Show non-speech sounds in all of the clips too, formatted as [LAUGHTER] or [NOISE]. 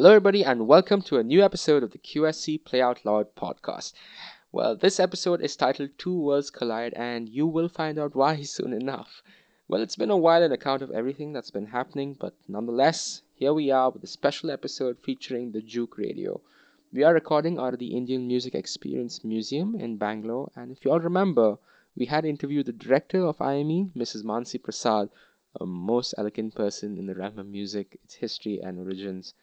Hello, everybody, and welcome to a new episode of the QSC Play Out Loud podcast. Well, this episode is titled Two Worlds Collide, and you will find out why soon enough. Well, it's been a while on account of everything that's been happening, but nonetheless, here we are with a special episode featuring the Juke Radio. We are recording out of the Indian Music Experience Museum in Bangalore, and if you all remember, we had interviewed the director of IME, Mrs. Manasi Prasad, a most elegant person in the realm of music, its history, and origins.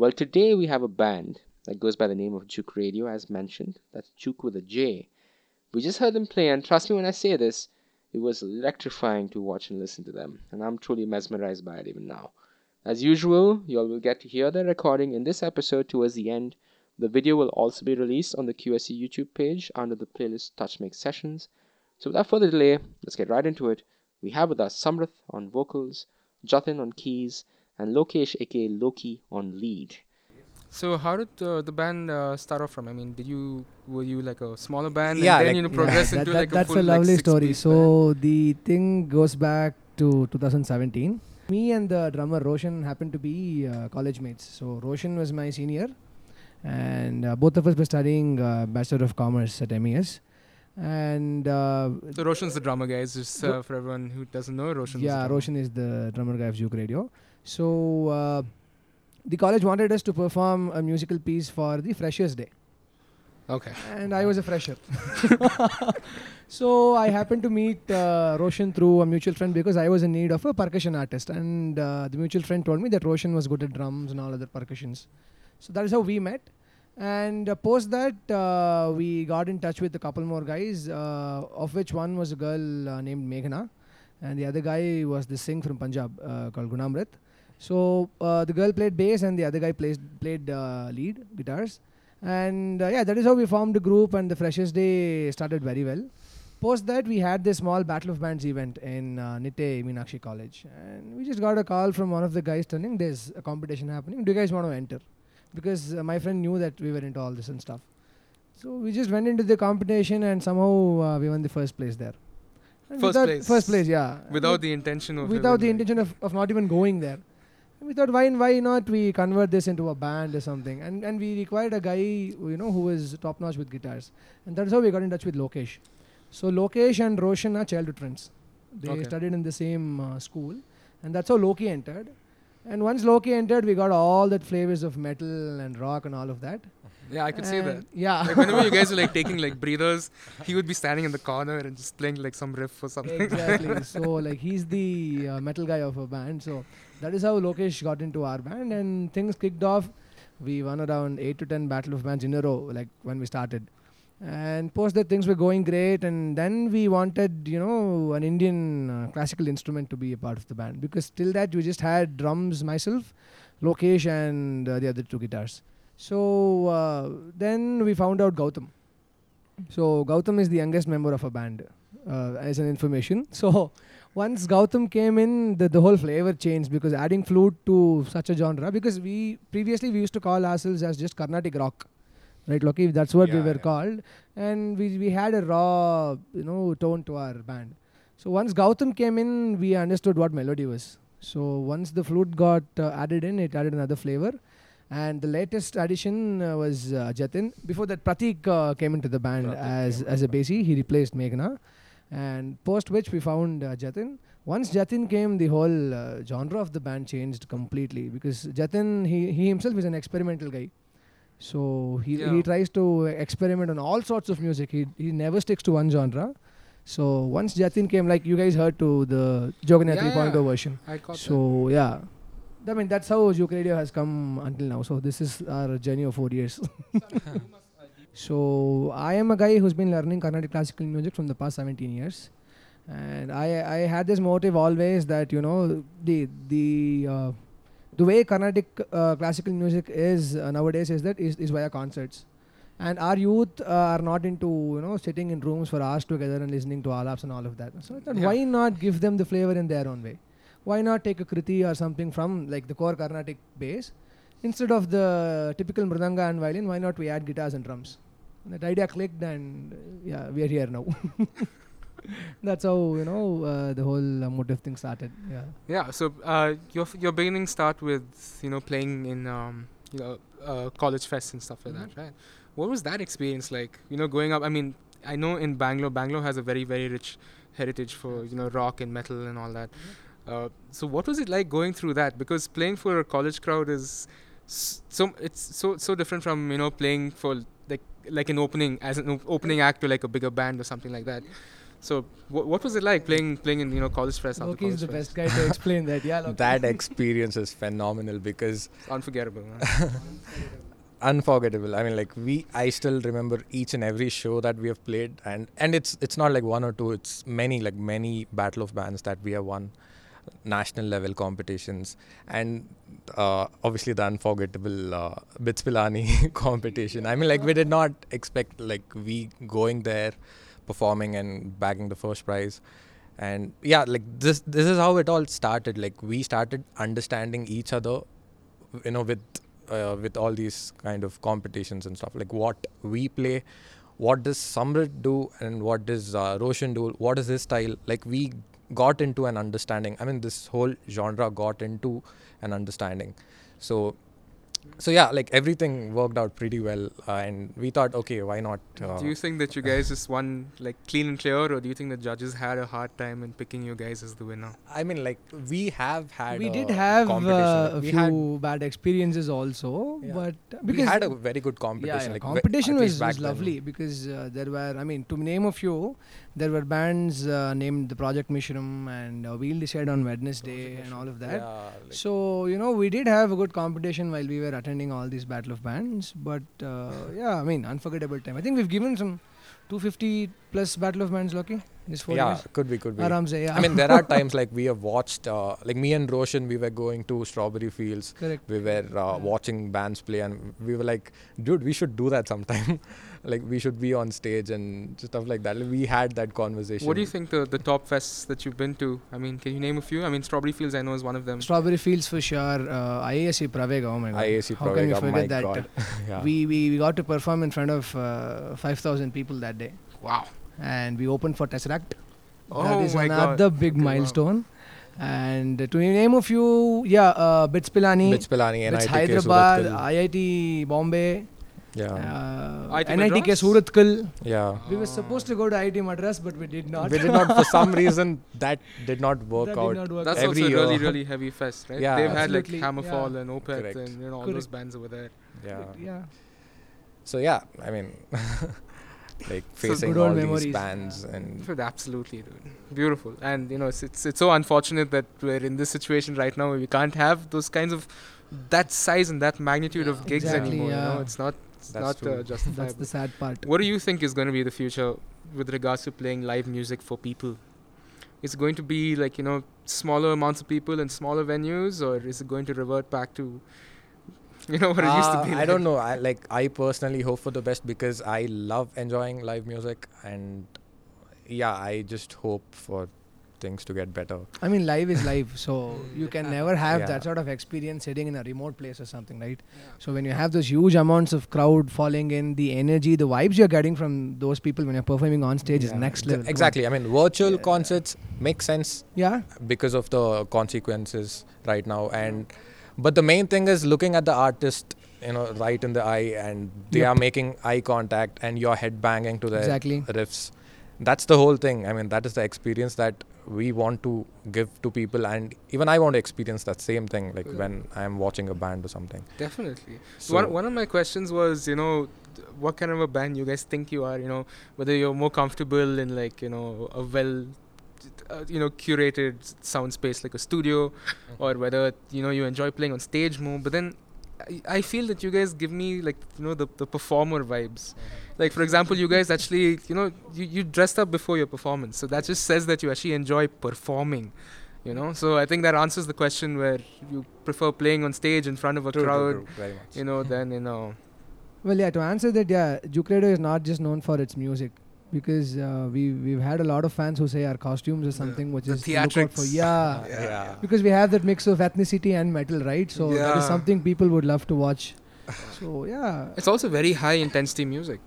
Well, today we have a band that goes by the name of Juke Radio, as mentioned. That's Juke with a J. We just heard them play, and trust me when I say this, it was electrifying to watch and listen to them, and I'm truly mesmerized by it even now. As usual, you all will get to hear the recording in this episode towards the end. The video will also be released on the QSC YouTube page under the playlist Touch Make Sessions. So without further delay, let's get right into it. We have with us Samrath on vocals, Jatin on keys, and Lokesh aka Loki on lead. So how did uh, the band uh, start off from? I mean, did you were you like a smaller band Yeah, and then like- you know progress that, into that- like that's a full a lovely like, story. six-piece So the thing goes back to 2017. Me and the drummer Roshan happened to be uh, college mates. So Roshan was my senior, and uh, both of us were studying uh, Bachelor of Commerce at MES. And uh. So Roshan's the drummer, guys. Just uh, for everyone who doesn't know, Roshan. yeah, the. Roshan is the drummer guy of Juke Radio. So uh, the college wanted us to perform a musical piece for the Freshers' Day. Okay. and I was a fresher. [LAUGHS] so I happened to meet uh, Roshan through a mutual friend because I was in need of a percussion artist, and uh, the mutual friend told me that Roshan was good at drums and all other percussions. So that is how we met. And uh, post that, uh, we got in touch with a couple more guys, uh, of which one was a girl uh, named Meghna, and the other guy was the Singh from Punjab uh, called Gunamrit. So uh, the girl played bass, and the other guy plays, played uh, lead guitars. And uh, yeah that is how we formed the group and the freshers day started very well. Post that we had this small battle of bands event in uh, Nitte Meenakshi college. And we just got a call from one of the guys telling there's a competition happening. Do you guys want to enter? Because uh, my friend knew that we were into all this and stuff. So we just went into the competition and somehow uh, we won the first place there. And First place. first place yeah. Without the intention of without the intention of, of not even going there. And we thought, why why not we convert this into a band or something? And and we required a guy you know who was top notch with guitars, and that's how we got in touch with Lokesh. So Lokesh and Roshan are childhood friends. They Okay. studied in the same uh, school, and that's how Loki entered. And once Loki entered, we got all that flavors of metal and rock and all of that. Yeah, I could see that. Yeah. Like whenever you guys were like [LAUGHS] taking like breathers, he would be standing in the corner and just playing like some riff or something. exactly. [LAUGHS] so like he's the uh, metal guy of a band. So that is how Lokesh got into our band, and things kicked off. We won around eight to ten battle of bands in a row, like when we started. And post that things were going great, and then we wanted, you know, an Indian uh, classical instrument to be a part of the band because till that we just had drums myself, Lokesh, and uh, the other two guitars. So uh, then we found out Gautam. So Gautam is the youngest member of a band, uh, as an information. [LAUGHS] So once Gautam came in, the, the whole flavor changed because adding flute to such a genre. Because we previously we used to call ourselves as just Carnatic rock, right, Loki? That's what we were yeah. called, and we we had a raw, you know, tone to our band. So once Gautam came in, we understood what melody was. So once the flute got uh, added in, it added another flavor. And the latest addition uh, was uh, Jatin. Before that, Pratik uh, came into the band Pratik as as a bassy. He replaced Meghna. And post which we found uh, Jatin. Once Jatin came, the whole uh, genre of the band changed completely because Jatin he, he himself is an experimental guy. So he, Yeah. he tries to experiment on all sorts of music. He he never sticks to one genre. So once Jatin came, like you guys heard to the Joganya Yeah, 3.0 yeah. version. So yeah, I mean that's how Radio has come until now. So this is our journey of four years. [LAUGHS] so I am a guy who's been learning Carnatic classical music from the past 17 years, and I I had this motive always that you know the the uh, the way Carnatic uh, classical music is uh, nowadays is that is, is via concerts. And our youth uh, are not into you know sitting in rooms for hours together and listening to alaps and all of that. So I thought, Yeah. why not give them the flavor in their own way? Why not take a kriti or something from like the core Carnatic bass instead of the typical mridanga and violin? Why not we add guitars and drums? And that idea clicked, and uh, yeah, we are here now. [LAUGHS] That's how you know uh, the whole uh, motive thing started. Yeah. Yeah, so uh, your f- your beginnings start with you know playing in um, you know uh, college fests and stuff like that, right? What was that experience like? You know, going up. I mean, I know in Bangalore, Bangalore has a very very rich heritage for you know rock and metal and all that. Uh, so what was it like going through that? Because playing for a college crowd is so it's so so different from you know playing for like like an opening as an op- opening act to like a bigger band or something like that. So wh- what was it like playing playing in you know college fest after Loki is the fest? best guy to explain that. Yeah, Loki. that experience is phenomenal because It's unforgettable. huh? [LAUGHS] unforgettable i mean like we i still remember each and every show that we have played and and it's it's not like one or two it's many like many battle of bands that we have won national level competitions and uh, obviously the unforgettable uh, Bits Pilani [LAUGHS] competition. I mean like we did not expect like we going there performing and bagging the first prize. And yeah like this this is how it all started. Like we started understanding each other you know with uh, with all these kind of competitions and stuff. Like what we play what does samrit do and what does uh, roshan do what is his style? Like we got into an understanding i mean this whole genre got into an understanding. So so yeah like everything worked out pretty well uh, and we thought okay why not uh, do you think that you guys just won like clean and clear, or do you think the judges had a hard time in picking you guys as the winner? i mean like we have had we a did have competition. uh, a we few had bad experiences also, Yeah. but uh, we had a very good competition yeah, like competition at least was, back was then. lovely because uh, there were I mean to name a few, there were bands uh, named the Project Mishram and uh, We'll Decide on Wednesday and all of that. yeah, like- So you know we did have a good competition while we were attending all these battle of bands, but uh, yeah, I mean unforgettable time. I think we've given some 250 plus battle of bands, Lucky. This four yeah years. could be could be Aram se, yeah. I mean, there [LAUGHS] are times like we have watched, uh, like me and Roshan, we were going to Strawberry Fields. correct. We were uh, watching bands play, and we were like, dude, we should do that sometime. [LAUGHS] like, we should be on stage and stuff like that. We had that conversation. What do you think the the top fests that you've been to? I mean, can you name a few? I mean, Strawberry Fields I know is one of them. Strawberry Fields for sure. Uh, IISc Pravega, oh my god. IAC How can we forget my that? God. [LAUGHS] yeah. We, we we got to perform in front of uh, 5,000 people that day, Wow. And we opened for Tesseract. Oh that is my another god. big Okay, wow. milestone. And to name a few, yeah, uh, Bits Pilani, Bits Pilani, Bits Hyderabad, IIT Bombay, Yeah. uh, IIT NITK Madras? Surathkal. yeah. We were supposed to go to IIT Madras, but we did not. we did not, for some [LAUGHS] reason, that did not work That did out. not work That's out. Every also a really year. really heavy fest, right? Yeah. They've had like Hammerfall yeah. and Opeth Correct. and you know all Correct. those bands over there. Yeah. yeah. So, yeah, I mean, [LAUGHS] like So facing old all these memories. bands and Dude, Absolutely, dude. Beautiful. And you know, it's, it's it's so unfortunate that we're in this situation right now where we can't have those kinds of that size and that magnitude of gigs Exactly, anymore. You know, yeah. it's not it's That's not uh, That's the sad part. What do you think is going to be the future with regards to playing live music for people? Is it going to be like you know smaller amounts of people in smaller venues, or is it going to revert back to [LAUGHS] you know what it used to Uh, be? I don't know. I like. I personally hope for the best because I love enjoying live music, and yeah, I just hope for things to get better. I mean, live is live, so you can [LAUGHS] never have Yeah. that sort of experience sitting in a remote place or something, right? So when you have those huge amounts of crowd falling in, the energy, the vibes you're getting from those people when you're performing on stage is next level. Come on. Exactly. I mean, virtual Yeah. concerts make sense Yeah. because of the consequences right now, and but the main thing is looking at the artist. You know, right in the eye, and they Yep. are making eye contact, and you're head banging to the Exactly. riffs. That's the whole thing. I mean, that is the experience that we want to give to people, and even I want to experience that same thing, like Yeah. when I'm watching a band or something. Definitely. So, one, one of my questions was, you know, what kind of a band you guys think you are, you know, whether you're more comfortable in like, you know, a well, uh, you know, curated sound space like a studio, or whether, you know, you enjoy playing on stage more. But then I, I feel that you guys give me like, you know, the, the performer vibes. Like, for example, you guys actually, you know, you, you dressed up before your performance. So that just says that you actually enjoy performing. You know, so I think that answers the question where you prefer playing on stage in front of a True, true, crowd true, very much. you know, then you know, Well, yeah. To answer that, yeah, Juke Radio is not just known for its music. Because uh, we we've had a lot of fans who say our costumes is something which the is to look out for. theatrics. Yeah, yeah. because we have that mix of ethnicity and metal, right? So that Yeah. is something people would love to watch. [LAUGHS] So yeah, it's also very high intensity music.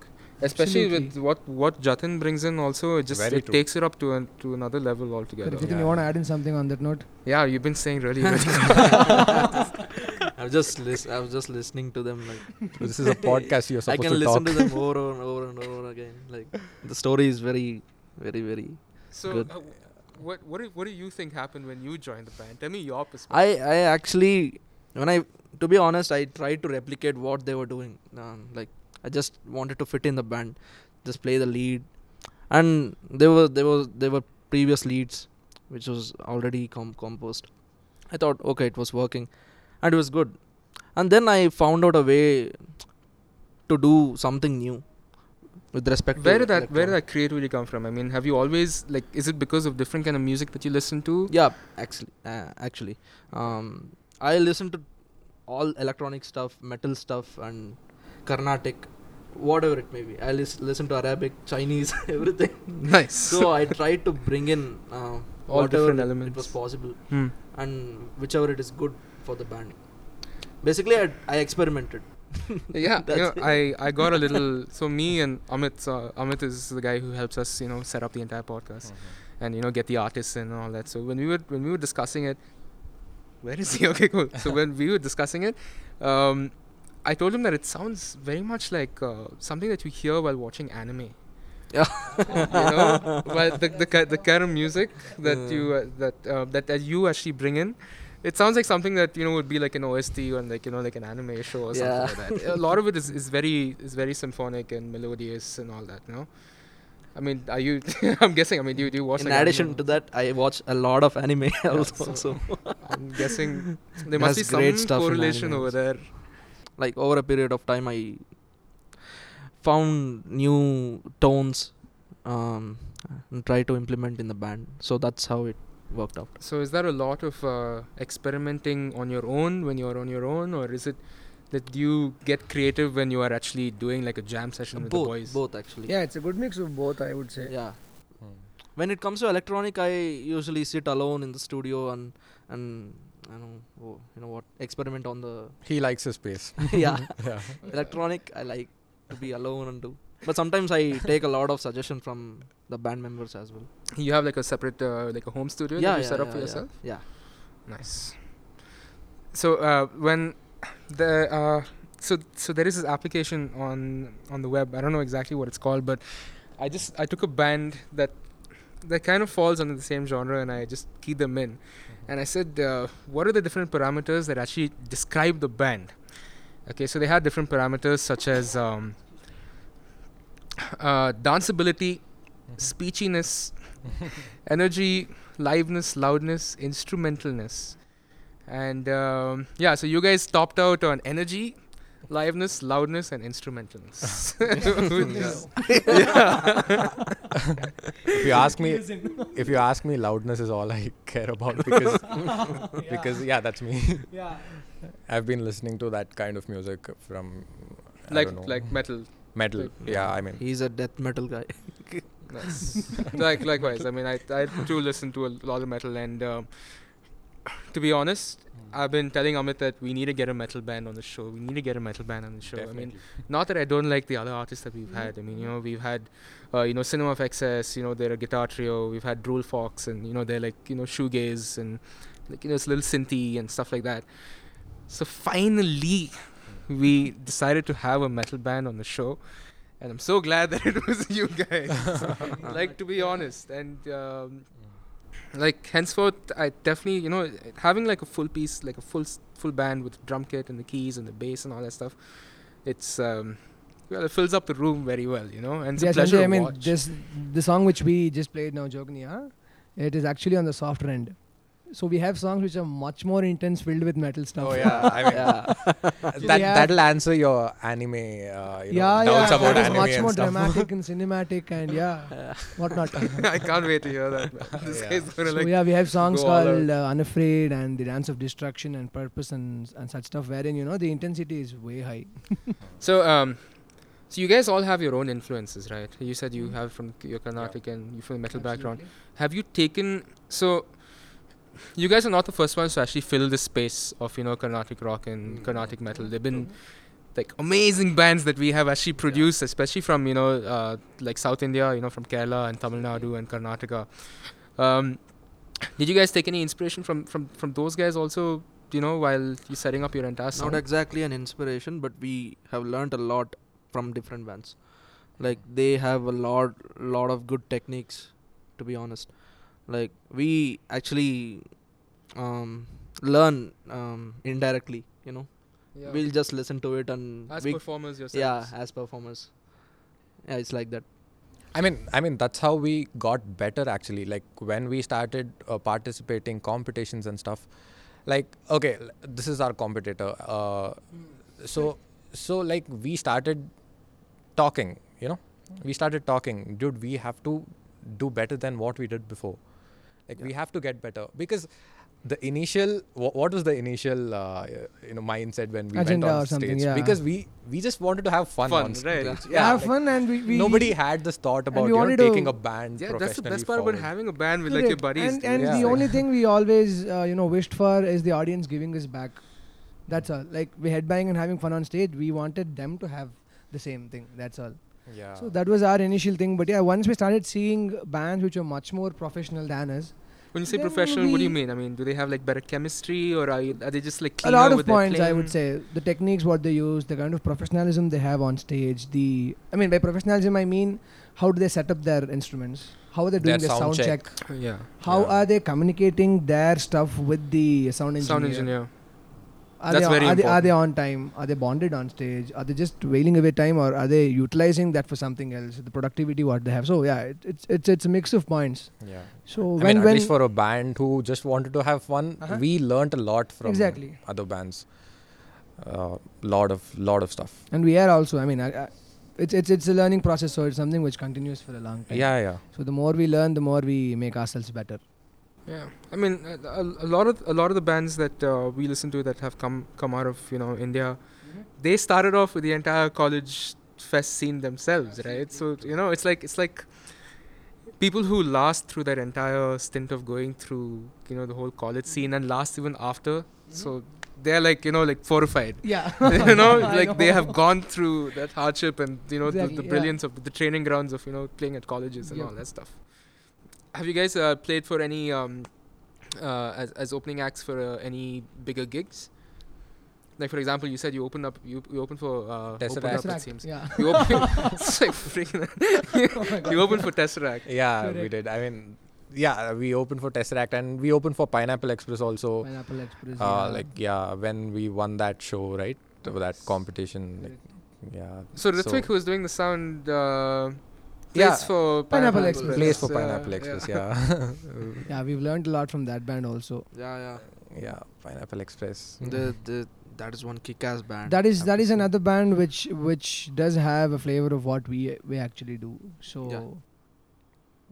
Especially with what what Jatin brings in, also it just Very it true. takes it up to an, to another level altogether. Correct. Jatin, Yeah. you want to add in something on that note? Yeah, you've been saying really, really I was just lis- I was just listening to them like this is a podcast. You're [LAUGHS] supposed to I can to listen talk. to them over and over and over again. Like the story is very, very, very. So, Good. uh, what what do, what do you think happened when you joined the band? Tell me your perspective. I I actually when I to be honest I tried to replicate what they were doing. Um, like I just wanted to fit in the band, just play the lead, and there were there was there were previous leads which was already com- composed. I thought okay it was working, and it was good, and then I found out a way to do something new with respect where to did that where did that creativity come from? I mean, have you always like is it because of different kind of music that you listen to? Yeah, actually, uh, actually, um, I listen to all electronic stuff, metal stuff, and Carnatic, whatever it may be. I lis- listen to Arabic, Chinese, [LAUGHS] everything. Nice. So I tried to bring in uh, All different elements. it was possible, Hmm. and whichever it is good for the band. Basically, I, I experimented. [LAUGHS] yeah, you know, I, I got a little. So me and Amit, uh, Amit is the guy who helps us, you know, set up the entire podcast and you know get the artists and all that. So when we were when we were discussing it, where is he? [LAUGHS] Okay, cool. So when we were discussing it, um, I told him that it sounds very much like uh, something that you hear while watching anime. Yeah. [LAUGHS] you know, well, the the the kind of music that Yeah. you uh, that uh, that that you actually bring in. It sounds like something that you know would be like an OST or like you know like an anime show or Yeah. something like that. A lot of it is, is very is very symphonic and melodious and all that. You know, I mean, are you? [LAUGHS] I'm guessing. I mean, do you do you watch? In like, addition anime? to that, I watch a lot of anime also. so- I'm guessing [LAUGHS] there must be some correlation over there. Like over a period of time i found new tones um, and try to implement in the band. So that's how it worked out. So is there a lot of uh, experimenting on your own when you're on your own, or is it that you get creative when you are actually doing like a jam session with the both boys? both actually. Yeah, it's a good mix of both, I would say. yeah. When it comes to electronic i usually sit alone in the studio and and i don't know oh, you know what experiment on the [LAUGHS] He likes his space. [LAUGHS] yeah [LAUGHS] yeah. electronic i like to be alone and do but sometimes i take a lot of suggestion from the band members as well You have like a separate uh, like a home studio yeah that you yeah, set up yeah, for yourself. yeah Nice. So uh, when the uh, so so there is this application on on the web. I don't know exactly what it's called, but I just I took a band that that kind of falls under the same genre, and I just keyed them in, and I said, uh, what are the different parameters that actually describe the band? Okay, so they had different parameters such as um, uh, danceability, speechiness, [LAUGHS] energy, liveness, loudness, instrumentalness. And um, yeah, so you guys topped out on energy, liveness, loudness, and instrumentalness. [LAUGHS] [LAUGHS] If you ask me, if you ask me, loudness is all I care about because [LAUGHS] because yeah, that's me. Yeah. I've been listening to that kind of music from I like don't know, like metal. metal. like- yeah, I mean, he's a death metal guy Nice. like likewise, I mean, I I do listen to a lot of metal, and um, to be honest, I've been telling Amit that we need to get a metal band on the show. We need to get a metal band on the show. I mean, not that I don't like the other artists that we've had. I mean, you know, we've had, uh, you know, Cinema of Excess. You know, they're a guitar trio. We've had Drool Fox, and you know, they're like you know shoegaze and like you know, it's a little synthy and stuff like that. So finally, we decided to have a metal band on the show, and I'm so glad [LAUGHS] that it was you guys. [LAUGHS] like to be honest, and um, like henceforth, I definitely you know having like a full piece, like a full full band with drum kit and the keys and the bass and all that stuff. It's um, well, it fills up the room very well, you know, and it's Yeah, a pleasure Sanjay, I mean, watch. this the song which we just played now, Jognia, it is actually on the softer end. So we have songs which are much more intense, filled with metal stuff. oh yeah, I mean, [LAUGHS] yeah [LAUGHS] that we have- that'll answer your anime, uh, you know, yeah, doubts yeah, about anime much more stuff. dramatic and [LAUGHS] cinematic and yeah, whatnot. I can't wait to hear that. This Yeah. guy's gonna so like. yeah, we have songs called uh, "Unafraid" and "The Dance of Destruction" and "Purpose" and and such stuff, wherein you know the intensity is way high. So um, so you guys all have your own influences, right? You said you have from your Carnatic and you from the metal background. Have you taken so? You guys are not the first ones to actually fill this space of you know Carnatic rock and Mm. Carnatic metal. They've been like amazing bands that we have actually produced, especially from you know uh, like South India, you know from Kerala and Tamil Nadu and Karnataka. Um, did you guys take any inspiration from from from those guys also? You know, while you setting up your entire sound. Not exactly an inspiration, but we have learned a lot from different bands. Like they have a lot, lot of good techniques. To be honest, like we actually um, learn um, indirectly. You know, yeah. we'll just listen to it and as we, performers yourselves. yeah, as performers. Yeah, it's like that. I mean, I mean that's how we got better actually. Like when we started uh, participating competitions and stuff. Like okay, l- this is our competitor. Uh, so so like we started talking. You know, we started talking. Dude, we have to do better than what we did before. Like we have to get better because the initial wha- what was the initial uh, you know mindset when we Agenda went on or something, stage yeah. because we we just wanted to have fun, Fun, on stage. right. Yeah. Yeah, have like, fun and we, we nobody had this thought about we you know, taking a band Yeah, that's the best part about having a band with like your buddies. And, and Yeah. the only thing we always, uh, you know, wished for is the audience giving us back. That's all. Like we headbanging and having fun on stage. We wanted them to have the same thing. That's all. Yeah. So that was our initial thing. But yeah, once we started seeing bands which were much more professional than us, When you say professional, what do you mean? I mean, do they have like better chemistry, or are, you, are they just like a lot of points I would say. The techniques, what they use, the kind of professionalism they have on stage. The I mean, by professionalism I mean how do they set up their instruments? How are they doing Their their sound sound check. check? Yeah, How Yeah. are they communicating their stuff with the sound engineer? sound engineer. Are That's they, very are they, are they on time? Are they bonded on stage? Are they just wailing away time, or are they utilizing that for something else? The productivity what they have. So yeah, it, it's it's it's a mix of points. yeah. So I when mean, at when least for a band who just wanted to have fun, Uh-huh. we learnt a lot from Exactly. other bands. Uh, lot of lot of stuff. and we are also. I mean, I, I, it's it's it's a learning process. So it's something which continues for a long time. Yeah, yeah. So the more we learn, the more we make ourselves better. Yeah, I mean, a, a, a lot of a lot of the bands that uh, we listen to that have come come out of you know India, mm-hmm. they started off with the entire college fest scene themselves, right? So you know, it's like it's like people who last through that entire stint of going through you know the whole college mm-hmm. scene and last even after. Mm-hmm. So they're like you know like fortified. Yeah. [LAUGHS] [LAUGHS] you know, I like they have gone through that hardship and you know the, Exactly, the yeah. brilliance of the training grounds of you know playing at colleges and Yep. all that stuff. Have you guys uh, played for any um, uh, as as opening acts for uh, any bigger gigs? Like for example, you said you opened up you you opened for uh, Tesseract. opened up, it seems. Yeah. You opened, [LAUGHS] [LAUGHS] it's like freaking. Oh [LAUGHS] you opened for Tesseract. Yeah, we did. I mean, yeah, we opened for Tesseract and we opened for Pineapple Express also. Pineapple Express. Uh, yeah. like yeah, when we won that show, right? That competition, like yeah. So Ritvik, who was doing the sound, uh, plays Yeah. for Pineapple Express. plays for uh, Pineapple Express, yeah. [LAUGHS] yeah, we've learned a lot from that band also. Yeah, yeah. yeah, Pineapple Express. The the that is one kick-ass band. That is that is another band which which does have a flavor of what we we actually do. So, Yeah.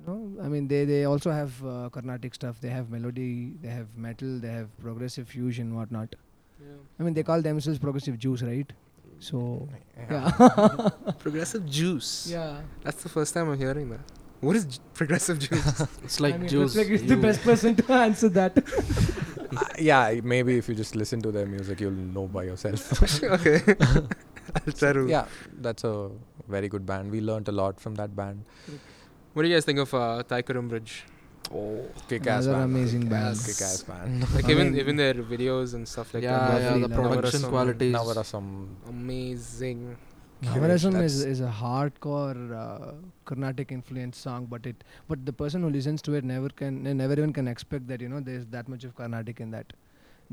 no, I mean they they also have uh, Carnatic stuff. They have melody. They have metal. They have progressive fusion, whatnot. Yeah. I mean they call themselves progressive juice, right? So yeah, [LAUGHS] Progressive Juice. yeah. That's the first time I'm hearing that. What is j- progressive juice? [LAUGHS] It's like I mean, juice. Ritwik is the best person to answer that. Uh, [LAUGHS] yeah, maybe if you just listen to their music, you'll know by yourself. okay. I'll try to. yeah, that's a very good band. We learnt a lot from that band. What do you guys think of uh, Thaikkudam Bridge? Oh, kick-ass Another band. amazing band. Kick-ass band. [LAUGHS] Like I even mean- even their videos and stuff like yeah, that. yeah, lovely, the production Navarasam. quality is Navarasam. Amazing. Navarasam is, is a hardcore uh, Carnatic influence song, but it but the person who listens to it never can never even can expect that you know there's that much of Carnatic in that.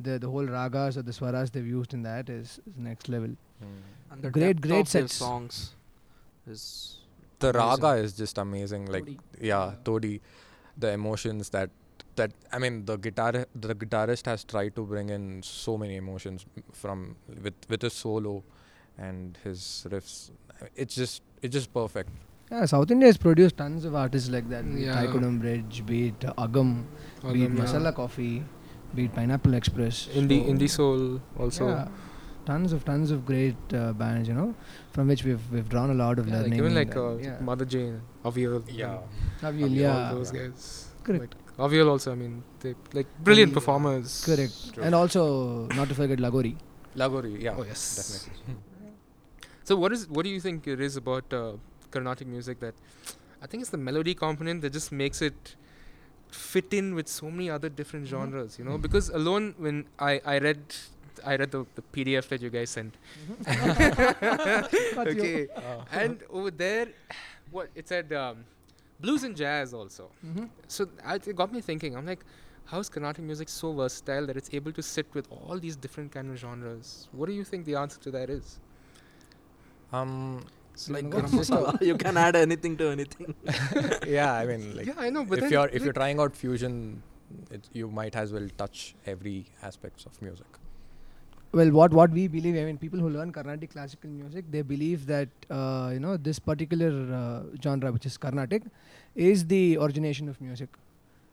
The the whole ragas or the swaras they've used in that is, is next level. and the Great- depth great of sets. songs is The Amazing. raga is just amazing. Like Todi. yeah, Todi, the emotions that that I mean the guitar the guitarist has tried to bring in so many emotions from with with his solo and his riffs. It's just it's just perfect. Yeah, South India has produced tons of artists like that. Be it Yeah. Thaikkudam Bridge, be it uh, Agam, be it Agam, yeah. Masala Coffee, be it Pineapple Express. Indie So- indie soul also. Yeah, tons of tons of great uh, bands, you know, from which we've we've drawn a lot of Yeah, like learning. even like uh, uh, yeah. Mother Jane, Avial. Yeah. Avial, Avial, yeah, all those Yeah. guys. Correct. Like, Avial also, I mean, they like brilliant Avial, performers. correct. True. And also, not to forget Lagori. Lagori, yeah. Oh yes. Definitely. [LAUGHS] So what is what do you think it is about uh, Carnatic music that I think it's the melody component that just makes it fit in with so many other different Mhm. genres, you know? Because alone when I I read I read the, the PDF that you guys sent. Got you. okay. and over there what it said um, blues and jazz also. Mhm. So I, it got me thinking. I'm like, how is Carnatic music so versatile that it's able to sit with all these different kind of genres? What do you think the answer to that is? Um, It's like Garam garam Just a- masala. you can add anything to anything. [LAUGHS] yeah, I mean, like yeah, I know, but if you're if like- you're trying out fusion, it, you might as well touch every aspects of music. Well, what what we believe, I mean, people who learn Carnatic classical music, they believe that uh, you know this particular uh, genre, which is Carnatic, is the origination of music,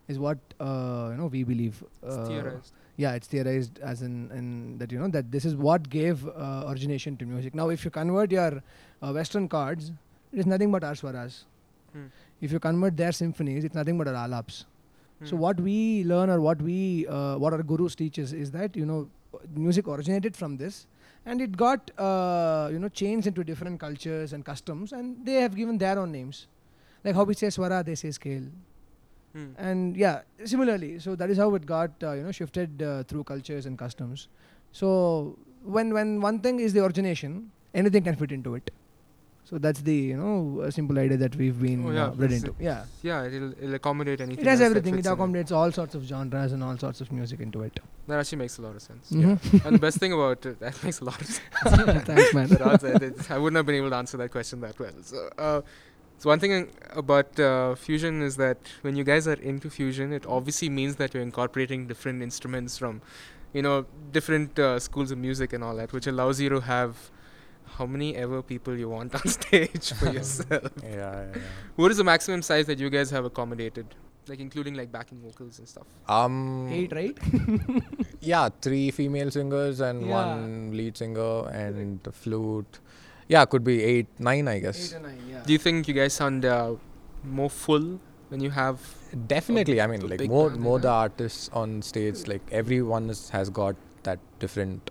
is what uh, you know we believe. it's Uh, theorized. yeah, it's theorized as in, in that you know that this is what gave uh, origination to music. Now, if you convert your uh, Western chords, it is nothing but our swaras. Hmm. If you convert their symphonies, it's nothing but our alaps. So Hmm. what we learn or what we uh, what our gurus teach us is that you know music originated from this. And it got uh, you know changed into different cultures and customs and they have given their own names. Like how we say swara they say scale. Hmm. and yeah similarly so that is how it got uh, you know shifted uh, through cultures and customs. So when when one thing is the origination anything can fit into it so that's the you know a simple idea that we've been Oh, yeah, uh, bred into yeah yeah, it'll, it'll accommodate anything. it has everything. It accommodates all sorts of genres and all sorts of music into it. That actually makes a lot of sense. Mhm. Yeah. and the best thing about it, that makes a lot of sense. [LAUGHS] Thanks, man. But also, it- it's- I wouldn't have been able to answer that question that well. So, uh, so one thing about uh, fusion is that when you guys are into fusion, it obviously means that you're incorporating different instruments from, you know, different uh, schools of music and all that, which allows you to have how many ever people you want on [LAUGHS] stage for yourself. Yeah, yeah, yeah. What is the maximum size that you guys have accommodated, like including like backing vocals and stuff? Um, Eight, right? [LAUGHS] yeah, three female singers and Yeah. one lead singer and the flute. Yeah, could be eight, nine, I guess. Eight or nine, yeah. Do you think you guys sound uh, more full when you have Definitely, I mean, like more more the artists on stage, like everyone is, has got that different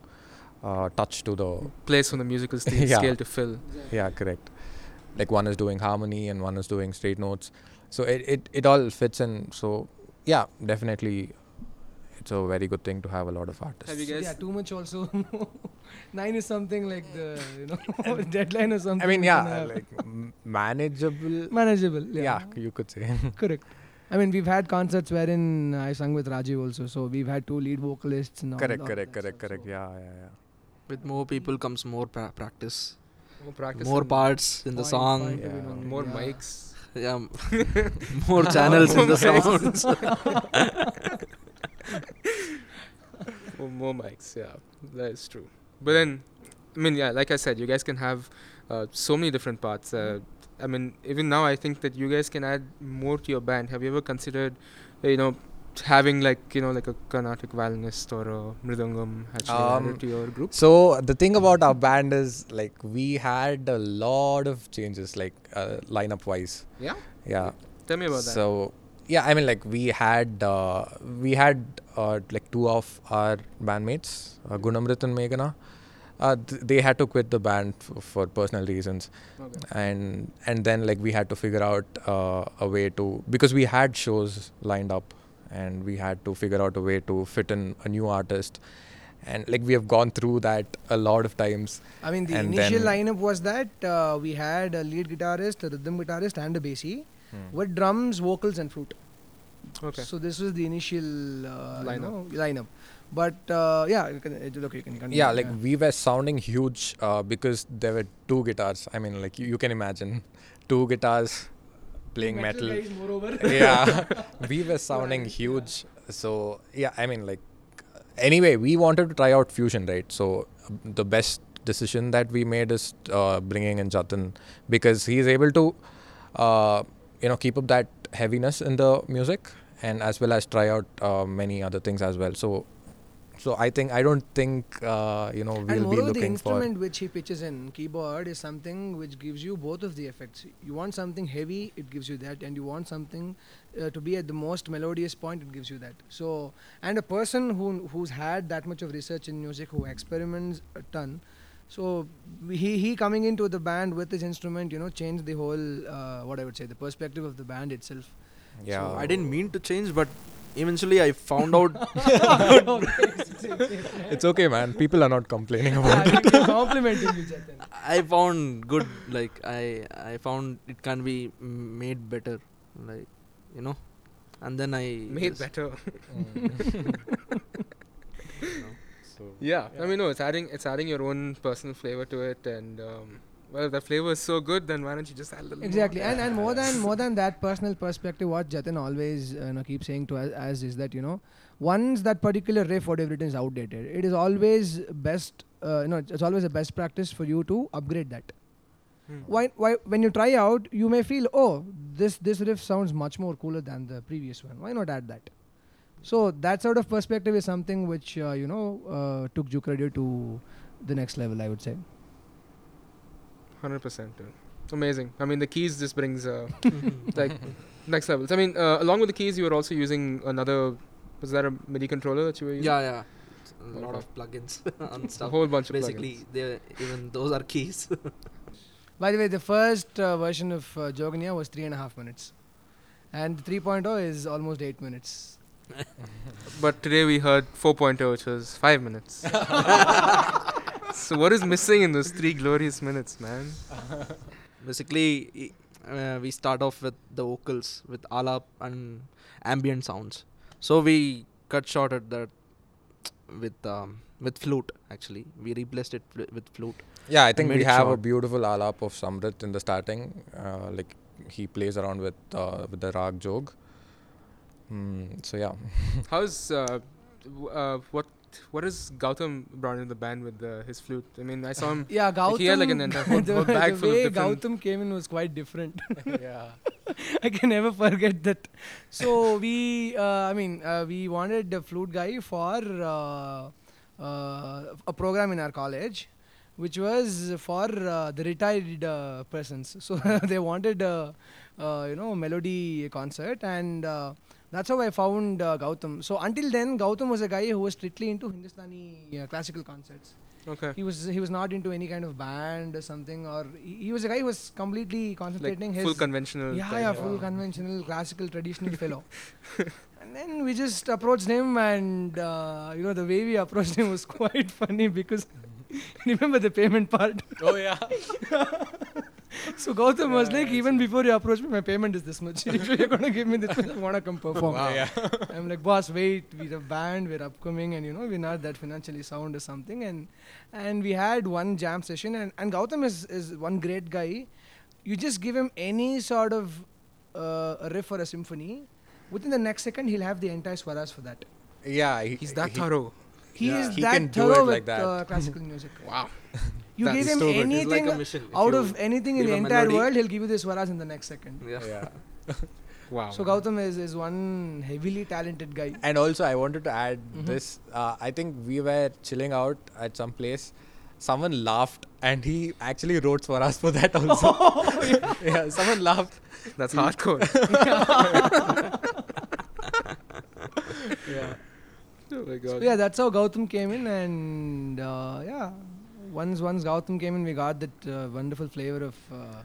uh, touch to the. place on the musical [LAUGHS] sta- Yeah. scale to fill? Yeah, correct. Like one is doing harmony and one is doing straight notes, so it it, it all fits in. So yeah, definitely, it's a very good thing to have a lot of artists. Have you guys? Yeah, too much also. [LAUGHS] nine is something like the you know [LAUGHS] deadline or something. I mean, yeah, like m- manageable. manageable. Yeah. Yeah, you could say. correct. I mean, we've had concerts wherein I sung with Rajiv also, so we've had two lead vocalists. And correct, all correct, that correct, correct. so- Yeah, yeah, yeah. With more people comes more pra- practice, More practice. more parts in the song. point Yeah. More yeah. mics. [LAUGHS] Yeah, [LAUGHS] more channels in the More sounds. [LAUGHS] More, more mics. Yeah, that is true. But then, I mean, yeah, like I said, you guys can have uh, so many different parts. Uh, I mean, even now, I think that you guys can add more to your band. Have you ever considered, you know, having like you know like a Carnatic violinist or a mridangam actually Um, added to your group? So the thing about our band is like we had a lot of changes, like uh, lineup wise. Yeah. Yeah. Tell me about that. So yeah, I mean like we had uh, we had uh, like two of our bandmates, uh, Gunamrit and Meghana. Uh, th- they had to quit the band f- for personal reasons, Okay. and and then like we had to figure out uh, a way to because we had shows lined up, and we had to figure out a way to fit in a new artist, and like we have gone through that a lot of times. I mean, the And initial then- lineup was that uh, we had a lead guitarist, a rhythm guitarist, and a bassy Hmm. with drums, vocals, and flute. Okay. So this was the initial uh, Lineup. You know, lineup. But uh, yeah, you can, uh, okay, you can continue. Yeah, like we were sounding huge uh, because there were two guitars. I mean, like you, you can imagine, [LAUGHS] two guitars playing metal. moreover. [LAUGHS] yeah, [LAUGHS] we were sounding huge. So yeah, I mean, like anyway, we wanted to try out fusion, right? So the best decision that we made is uh, bringing in Jatin because he's able to, uh, you know, keep up that heaviness in the music and as well as try out uh, many other things as well. So. So I think I don't think uh, you know and we'll be moreover, the looking for instrument which he pitches in keyboard is something which gives you both of the effects. You want something heavy, it gives you that, and you want something uh, to be at the most melodious point, it gives you that. So, and a person who who's had that much of research in music, who experiments a ton, So he he coming into the band with his instrument, you know, changed the whole uh, what I would say the perspective of the band itself. Yeah. So I didn't mean to change, but eventually I found out. [LAUGHS] [LAUGHS] It's okay, man. People are not complaining about it. complimenting you, Jatin. I found good. Like I, I found it can be made better. Like you know, and then I Made just- better. Mm. [LAUGHS] Yeah, I mean, no, it's adding it's adding your own personal flavor to it, and um, well, if the flavor is so good, then why don't you just add a little more? Exactly, and and more than more than that personal perspective, what Jatin always uh, you know keeps saying to us as is that you know once that particular riff whatever it is is, outdated, it is always best uh, you know it's always a best practice for you to upgrade that. Hmm. Why why when you try out, you may feel oh this this riff sounds much more cooler than the previous one. Why not add that? So that sort of perspective is something which uh, you know uh, took Juke Radio to the next level. I would say. Hundred percent, dude. Amazing. I mean, the keys just brings uh, [LAUGHS] like next levels. I mean, uh, along with the keys, you were also using another. Was that a MIDI controller that you were using? Yeah, yeah. A lot Okay. of plugins [LAUGHS] and stuff. A whole bunch of Basically, they even those are keys. [LAUGHS] By the way, the first uh, version of uh, Jogania was three and a half minutes, and 3.0 is almost eight minutes. But today we heard 4.0, which was five minutes. So what is missing in those three glorious minutes, man? Basically, uh, we start off with the vocals with alap and ambient sounds. So we cut short at that with um, with flute. Actually, we replaced it fl- with flute. Yeah, I think we it have a beautiful alap of Samrit in the starting. Uh, like he plays around with uh, with the rag jog. Mm, so yeah, How's uh, w- uh, what what is Gautam brought in the band with uh, his flute? I mean, I saw him. Yeah, Gautam. Like he had like an entire whole- [LAUGHS] the, bag the full of different- Gautam came in was quite different. [LAUGHS] yeah. I can never forget that. So we, uh, I mean, uh, we wanted a flute guy for uh, uh, a program in our college, which was for uh, the retired uh, persons. So [LAUGHS] they wanted a, uh, you know, melody concert, and uh, that's how I found uh, Gautam. So until then, Gautam was a guy who was strictly into Hindustani uh, classical concerts Okay. he was he was not into any kind of band or something or he, he was a guy who was completely Like concentrating his full conventional. yeah yeah full conventional classical traditional fellow [LAUGHS] and then we just approached him and uh, you know the way we approached him was [LAUGHS] quite funny because [LAUGHS] remember the payment part Oh yeah. [LAUGHS] so Gautam was like yeah, even before you approach me my payment is this much [LAUGHS] if you're gonna give me this much I wanna come perform Yeah. [LAUGHS] I'm like, boss, wait, we're a band, we're upcoming, and you know, we're not that financially sound or something. And and we had one jam session, and, and Gautam is, is one great guy. You just give him any sort of uh, a riff or a symphony, within the next second, he'll have the entire swaras for that. Yeah. He, He's that he- thorough. He Yeah. is He that can do thorough it like with that. Uh, classical music. Wow. You That's give him so good. It's It's anything like mission. Out of anything in the entire melody- world, he'll give you the swaras in the next second. Yeah. Yeah. [LAUGHS] Wow. So Gautam is, is one heavily talented guy. And also, I wanted to add Mhm. this. Uh, I think we were chilling out at some place. Someone laughed, and he actually wrote swaras for that also. [LAUGHS] [LAUGHS] yeah. someone laughed. That's hardcore. Yeah. oh my So god. yeah, that's how Gautam came in, and uh, yeah, once once Gautam came in, we got that uh, wonderful flavor of uh,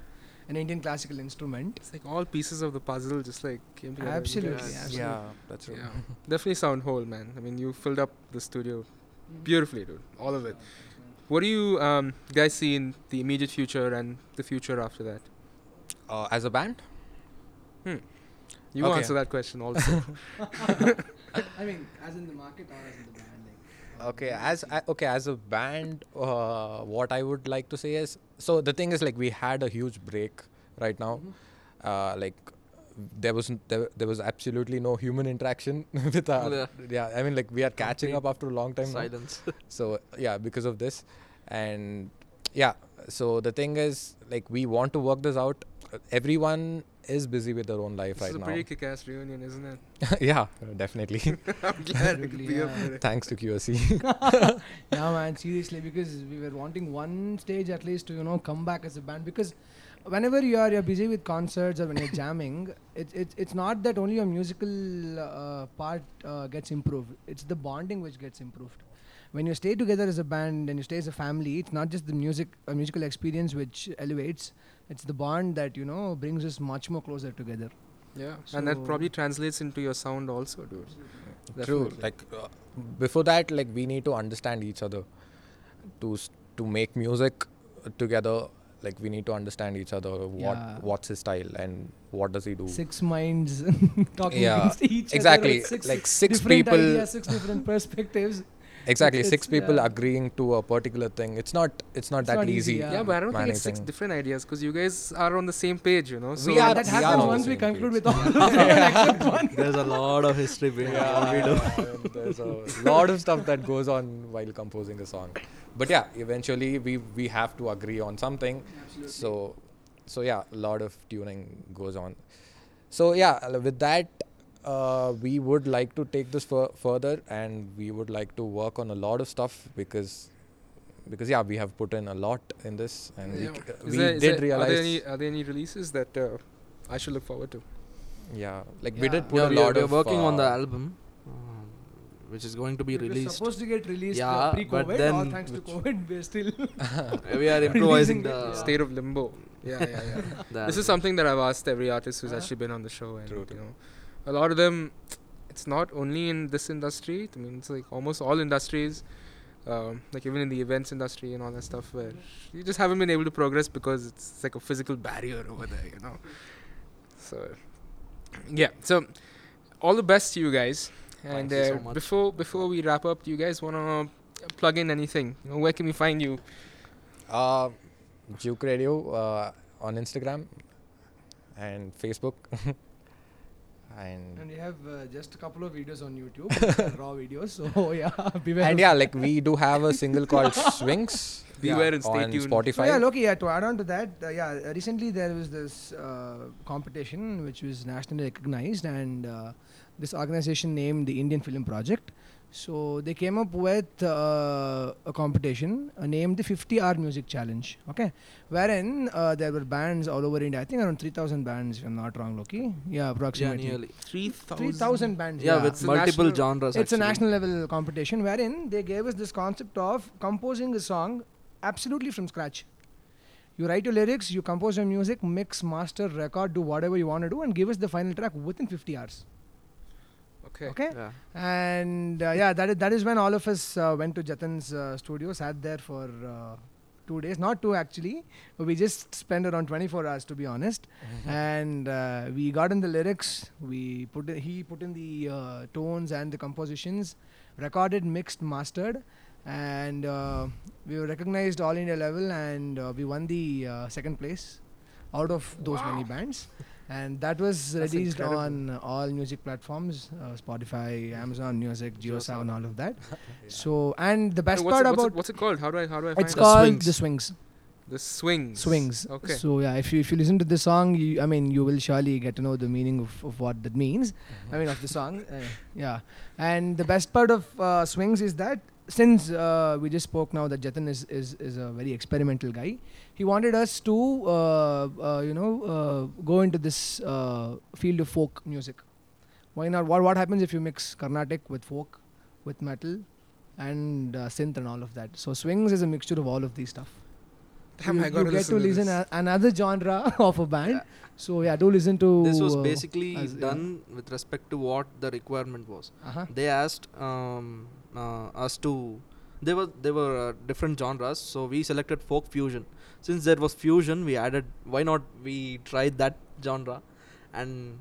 an Indian classical instrument. It's like all pieces of the puzzle just like came together. Absolutely, Yes. absolutely. Yeah, that's true. Yeah. Definitely sound whole, man. I mean, you filled up the studio beautifully, dude. All of it. What do you um, guys see in the immediate future and the future after that? Uh, as a band, You Okay. answer that question also. [LAUGHS] [LAUGHS] I mean, as in the market or as in the band. Okay as I, okay as a band uh, what i would like to say is so the thing is like we had a huge break right now uh, like there was there, there was absolutely no human interaction [LAUGHS] with our Yeah. yeah i mean like we are catching up after a long time now. Silence. [LAUGHS] so yeah because of this and yeah so the thing is like we want to work this out everyone is busy with their own life this is right a now pretty kick-ass reunion, isn't it? [LAUGHS] yeah definitely [LAUGHS] I'm glad I could be yeah. for it. thanks to QSC. yeah, [LAUGHS] man, seriously, because we were wanting one stage at least to you know come back as a band because whenever you are you're busy with concerts or when you're jamming, it's it's it's not that only your musical uh, part uh, gets improved. It's the bonding which gets improved. when you stay together as a band and you stay as a family, it's not just the music, uh, musical experience which elevates. It's the bond that you know brings us much more closer together. Yeah, and that probably translates into your sound also, dude. True. Like uh, before that, like we need to understand each other to to make music together. Like we need to understand each other. What Yeah. what's his style and what does he do? Six minds [LAUGHS] talking Yeah, against each other. exactly. with Six like six different people. ideas, six different [LAUGHS] perspectives. Exactly, It's- six it's, people yeah. agreeing to a particular thing. It's not. It's not It's that not easy. easy, yeah. yeah, but I don't think it's six different ideas because you guys are on the same page, you know. So We are- that we are happens on once we conclude page. with all of [LAUGHS] them except one. [LAUGHS] There's a lot of history behind what we do. [LAUGHS] there's a lot of stuff that goes on while composing a song. But yeah, eventually we we have to agree on something. So so yeah, a lot of tuning goes on. So yeah, uh, with that, uh, we would like to take this fur- further, and we would like to work on a lot of stuff because because yeah, we have put in a lot in this, and Yeah. we, c- we there- is did there- realize. Are there, any, are there any releases that uh, I should look forward to? yeah, like we did put Yeah, a we lot are, we are of working on the uh, album, um, which is going to be It was released. supposed to get released Yeah, uh, but pre-COVID. all then thanks to COVID, [LAUGHS] we're still. [LAUGHS] we are improvising the. yeah. State of limbo. Yeah, yeah, yeah. [LAUGHS] this is something that I've asked every artist who's Uh-huh. actually been on the show, and True, you know, a lot of them. It's not only in this industry. I mean, it's like almost all industries, um, like even in the events industry and all that stuff, where you just haven't been able to progress because it's like a physical barrier over there, you know. So, yeah. So, all the best to you guys. And so uh, much. before before we wrap up, do you guys wanna plug in anything? You know, where can we find you? Uh, Juke Radio uh, on Instagram and Facebook. [LAUGHS] and And we have uh, just a couple of videos on YouTube, [LAUGHS] raw videos. So [LAUGHS] yeah, [LAUGHS] beware. and yeah, like we do have a single called Swings. Beware and stay on tuned. Spotify. So yeah, Loki. Yeah, to add on to that, uh, yeah, uh, recently there was this uh, competition which was nationally recognized, and uh, this organization named the Indian Film Project. So they came up with uh, a competition uh, named the 50 Hour Music Challenge. Okay, wherein uh, there were bands all over India. I think around 3,000 bands, if I'm not wrong, Loki. Yeah, approximately. Yeah, nearly. Three 3,000 bands. Yeah, with multiple national- genres. it's a national level competition wherein they gave us this concept of composing a song absolutely from scratch you write your lyrics you compose your music mix master record do whatever you want to do and give us the final track within 50 hours Okay. okay? Yeah. and uh, yeah that is, that is when all of us uh, went to Jatin's uh, studio sat there for uh, two days. Not two actually. But we just spent around 24 hours to be honest. And uh, we got in the lyrics. We put in, he put in the uh, tones and the compositions recorded mixed mastered. And uh, we were recognized all india level and uh, we won the uh, second place out of those many bands and that was That's released incredible. on all music platforms uh, spotify amazon music JioSaavn. JioSaavn, all of that [LAUGHS] so and the best what's part it, what's, about it, what's it called? How do I how do I find it's it? The called Swings. the swings The swings. swings. Okay. So yeah, if you if you listen to the song, you, I mean, you will surely get to know the meaning of, of what that means. I mean, of the song. Uh, yeah, and the best part of uh, swings is that since uh, we just spoke now that Jatin is, is is a very experimental guy, he wanted us to uh, uh, you know uh, go into this uh, field of folk music. Why not? What what happens if you mix Carnatic with folk, with metal, and uh, synth and all of that? So swings is a mixture of all of these stuff Damn, you, you get listen to listen a, another genre [LAUGHS] of a band. Yeah. So yeah, do listen to. This was uh, basically as- yeah. done with respect to what the requirement was. Uh-huh. They asked um, uh, us to. There were there were uh, different genres, so we selected folk fusion. Since there was fusion, we added. Why not we tried that genre, and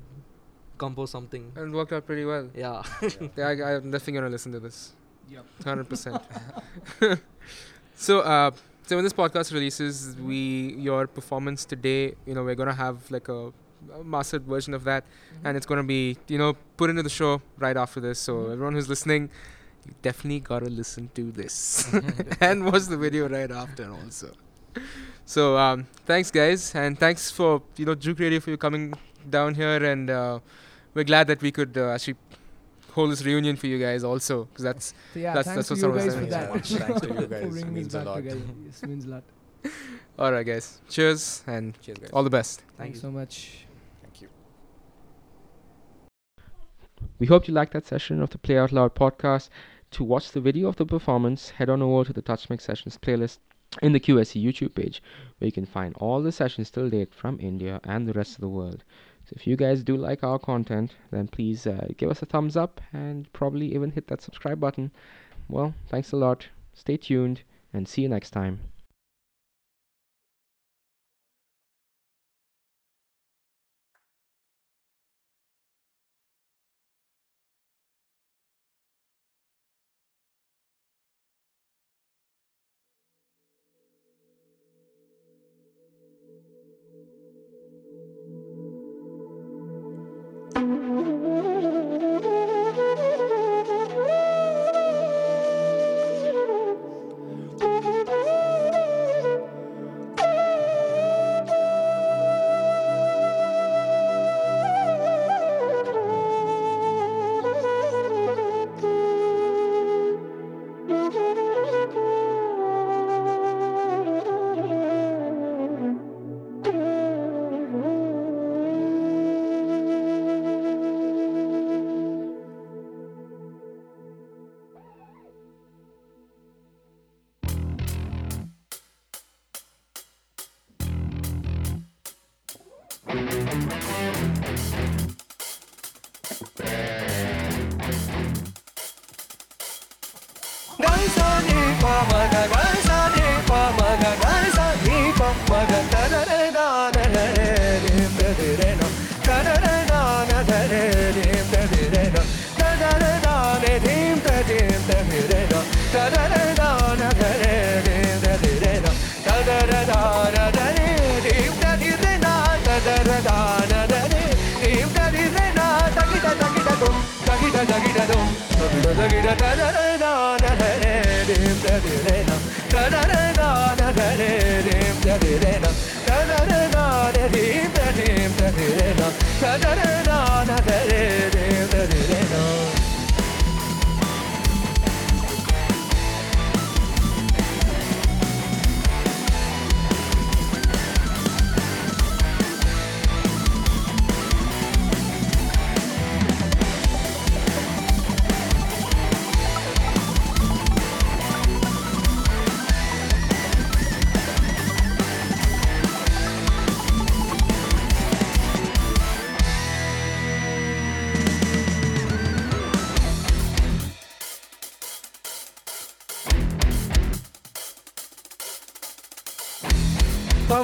compose something. And it worked out pretty well. Yeah. [LAUGHS] Yeah, I, I'm definitely gonna listen to this. Yep. [LAUGHS] Hundred percent. [LAUGHS] So, uh, so when this podcast releases, we your performance today, you know, we're gonna have like a, a mastered version of that, and it's gonna be, you know, put into the show right after this. So Mhm. everyone who's listening, you definitely gotta listen to this and watch the video right after also. [LAUGHS] So um, thanks guys, and thanks for you know Juke Radio for you coming down here, and uh, we're glad that we could uh, actually hold this reunion for you guys also, because that's So yeah, That's- thanks that's to what you guys for saying. that. Thanks to you guys. [LAUGHS] bringing Means a lot. together. Yes, means a lot. [LAUGHS] all right, guys. Cheers and Cheers, guys. all the best. Thank Thanks you. so much. Thank you. We hope you liked that session of the Play Out Loud podcast. to watch the video of the performance, head on over to the TouchMix Sessions playlist in the QSC YouTube page, where you can find all the sessions till date from India and the rest of the world. So if you guys do like our content, then please uh, give us a thumbs up and probably even hit that subscribe button. Well, thanks a lot. Stay tuned and see you next time. Música pa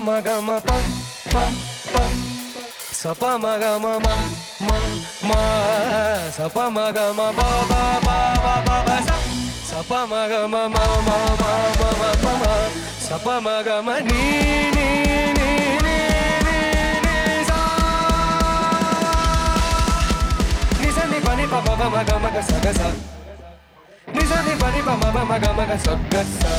ma ga ma pa pa pa. Sa pa ma ga ma ma. Ma ma sa pa ma ga ma ba ba ba ba ba ba. Sa sa pa ma ga ma ma ma ma ma ma. Pa ma sa pa ma ga ma ni ni ni ni ni ni sa ni sa ni pa ni pa pa ma ga ma ga sa ga sa. Ni sa ni pa ni pa ma pa ma ga ma ga sa ga sa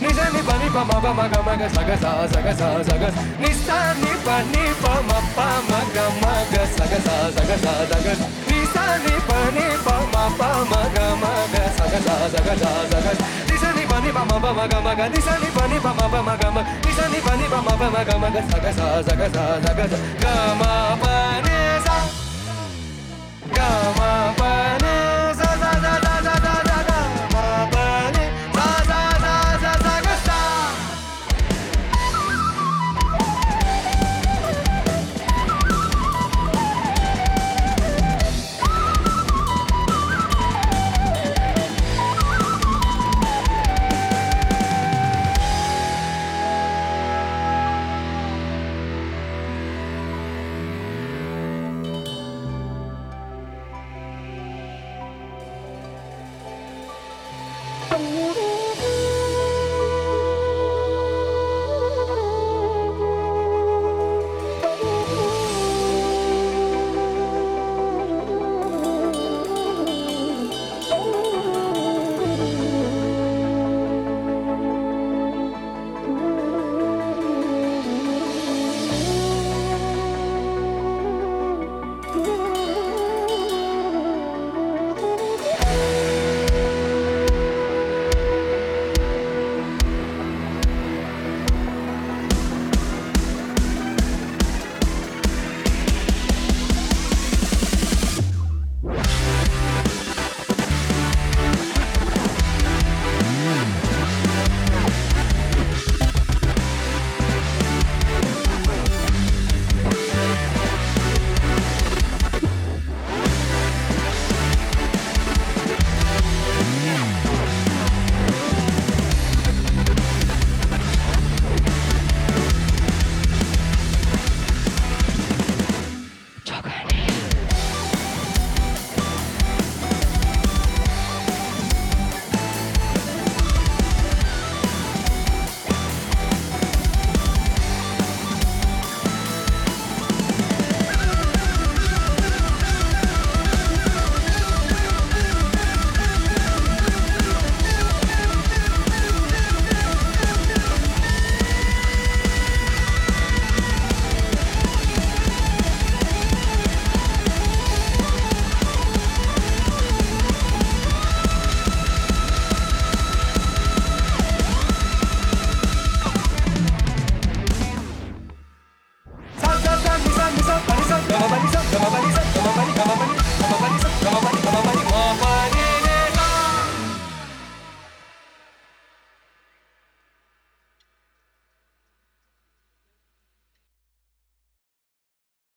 ni sa ni pa ni pa ma pa ma ga ma ga sa ga sa sa ga sa sa ga sa ni sa ni pa ni pa ma pa ma ga ma ga sa ga sa sa ga sa sa ga sa ni sa ni pa ni pa ma pa ma ga ma ga sa ga sa sa ga sa sa ga sa ni sa ni pa ni pa ma pa ma ga ma ga ni sa ni pa